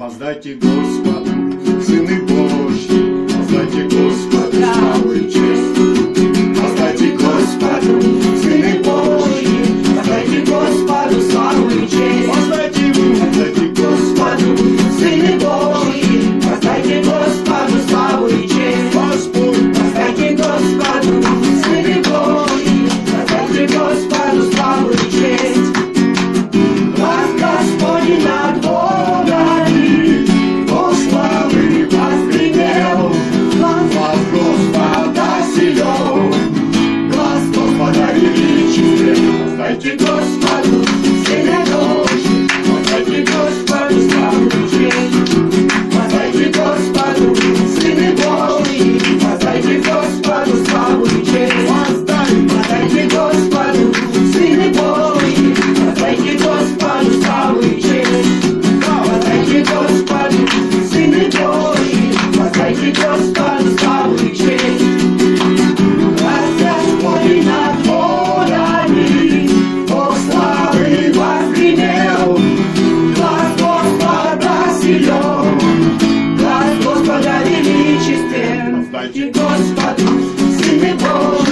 воздайте Господу, сыны Simple,